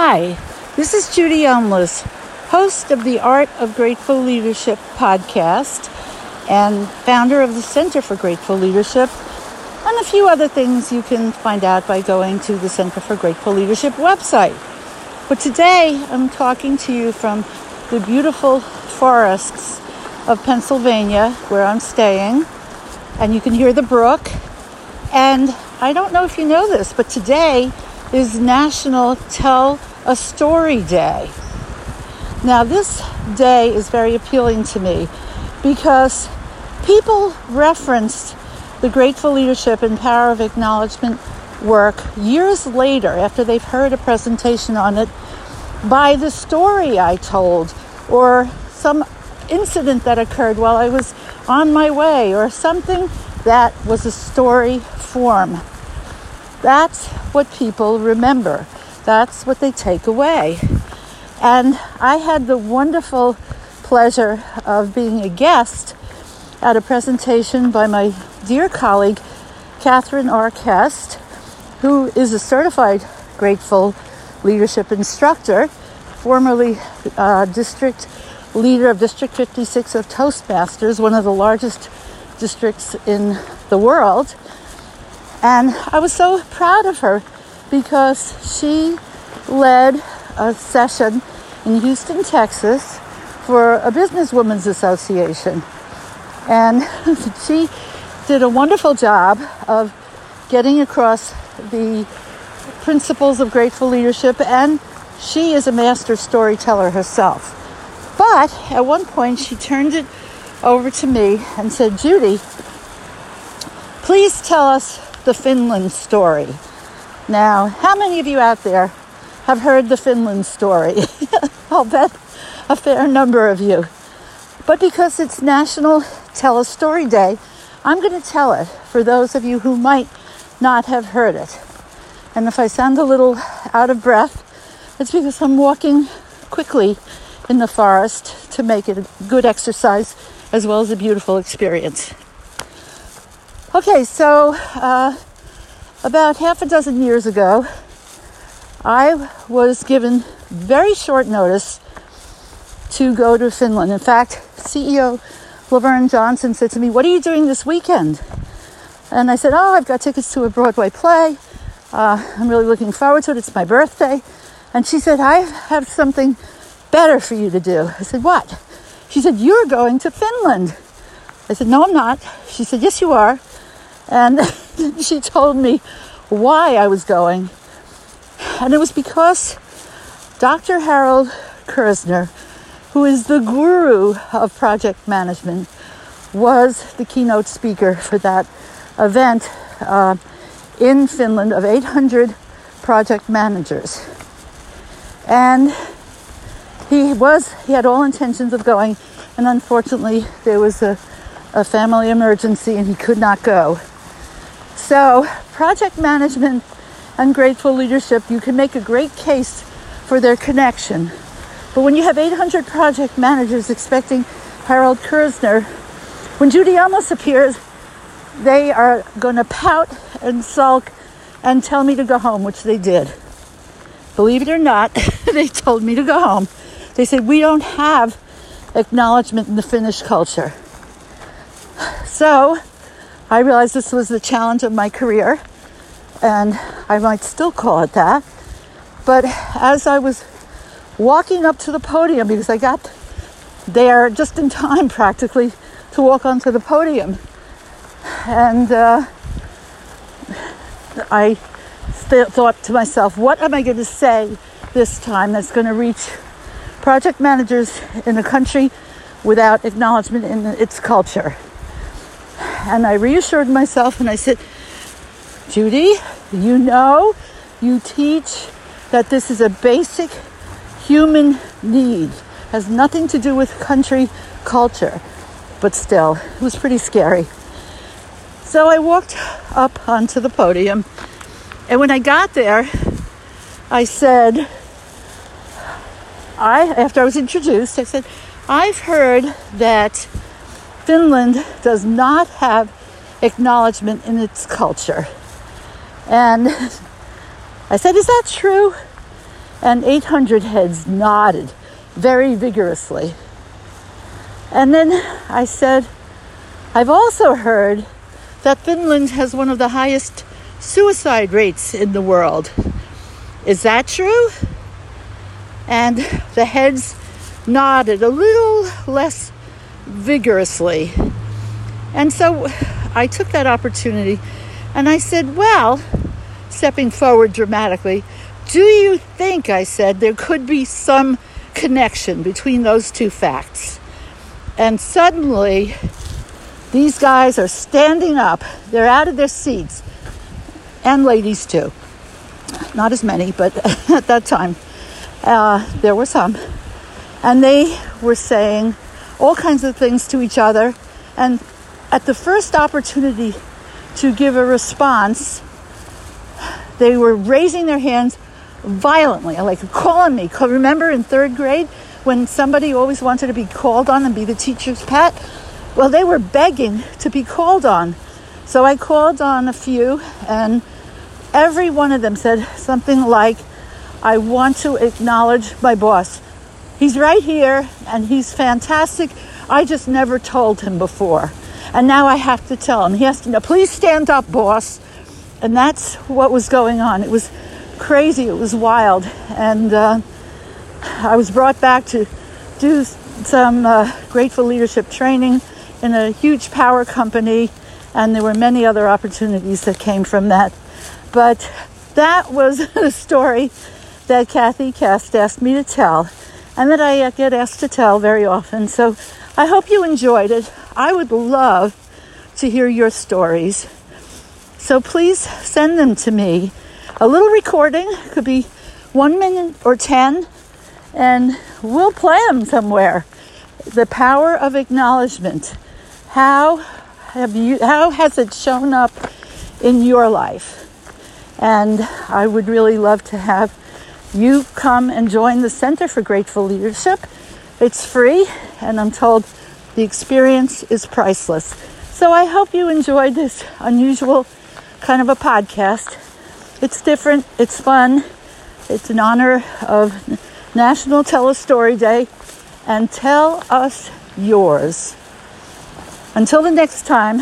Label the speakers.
Speaker 1: Hi, this is Judy Umlas, host of the Art of Grateful Leadership podcast and founder of the Center for Grateful Leadership, and a few other things you can find out by going to the Center for Grateful Leadership website. But today I'm talking to you from the beautiful forests of Pennsylvania where I'm staying, and you can hear the brook. And I don't know if you know this, but today is National Tell a Story Day. Now, this day is very appealing to me because people referenced the grateful leadership and power of acknowledgement work years later after they've heard a presentation on it by the story I told or some incident that occurred while I was on my way or something that was a story form. That's what people remember. That's what they take away. And I had the wonderful pleasure of being a guest at a presentation by my dear colleague, Kathryn R. Kest, who is a certified grateful leadership instructor, formerly uh, district leader of District 56 of Toastmasters, one of the largest districts in the world. And I was so proud of her because she led a session in Houston, Texas for a businesswomen's association. And she did a wonderful job of getting across the principles of grateful leadership, and she is a master storyteller herself. But at one point, she turned it over to me and said, Judy, please tell us the Finland story. Now, how many of you out there have heard the Finland story? I'll bet a fair number of you. But because it's National Tell a Story Day, I'm going to tell it for those of you who might not have heard it. And if I sound a little out of breath, it's because I'm walking quickly in the forest to make it a good exercise as well as a beautiful experience. Okay, so uh, about half a dozen years ago, I was given very short notice to go to Finland. In fact, CEO Laverne Johnson said to me, What are you doing this weekend? And I said, Oh, I've got tickets to a Broadway play. Uh, I'm really looking forward to it. It's my birthday. And she said, I have something better for you to do. I said, What? She said, You're going to Finland. I said, No, I'm not. She said, Yes, you are. And she told me why I was going. And it was because Dr. Harold Kerzner, who is the guru of project management, was the keynote speaker for that event uh, in Finland of 800 project managers. And he was, he had all intentions of going, and unfortunately, there was a, a family emergency and he could not go. So, project management and grateful leadership, you can make a great case for their connection. But when you have 800 project managers expecting Harold Kerzner, when Judy Umlas appears, they are going to pout and sulk and tell me to go home, which they did. Believe it or not, they told me to go home. They said, We don't have acknowledgement in the Finnish culture. So I realized this was the challenge of my career, and I might still call it that. But as I was walking up to the podium, because I got there just in time practically to walk onto the podium, and uh, I th- thought to myself, what am I going to say this time that's going to reach project managers in a country without acknowledgement in its culture? And I reassured myself and I said, Judy, you know, you teach that this is a basic human need, has nothing to do with country culture. But still, it was pretty scary. So I walked up onto the podium, and when I got there, I said, I, after I was introduced, I said, I've heard that Finland does not have acknowledgement in its culture. And I said, Is that true? and 800 heads nodded very vigorously. And then I said, I've also heard that Finland has one of the highest suicide rates in the world. Is that true? And the heads nodded a little less vigorously. And so I took that opportunity and I said, Well, stepping forward dramatically, do you think, I said, there could be some connection between those two facts? And suddenly, these guys are standing up. They're out of their seats, and ladies too. Not as many, but at that time, uh, there were some. And they were saying all kinds of things to each other. And at the first opportunity to give a response, they were raising their hands violently, like calling me. Remember in third grade when somebody always wanted to be called on and be the teacher's pet? Well, they were begging to be called on. So I called on a few, and every one of them said something like, I want to acknowledge my boss. He's right here and he's fantastic. I just never told him before. And now I have to tell him. He has to know, please stand up, boss. And that's what was going on. It was crazy, it was wild. And uh, I was brought back to do some uh, grateful leadership training in a huge power company. And there were many other opportunities that came from that. But that was a story that Kathy Kest asked me to tell and that I uh, get asked to tell very often. So I hope you enjoyed it. I would love to hear your stories. So please send them to me. A little recording could be one minute or 10, and we'll play them somewhere. The power of acknowledgement. How have you, how has it shown up in your life? And I would really love to have you come and join the Center for Grateful Leadership. It's free, and I'm told the experience is priceless. So I hope you enjoyed this unusual kind of a podcast. It's different, it's fun, it's in honor of National Tell a Story Day, and tell us yours. Until the next time,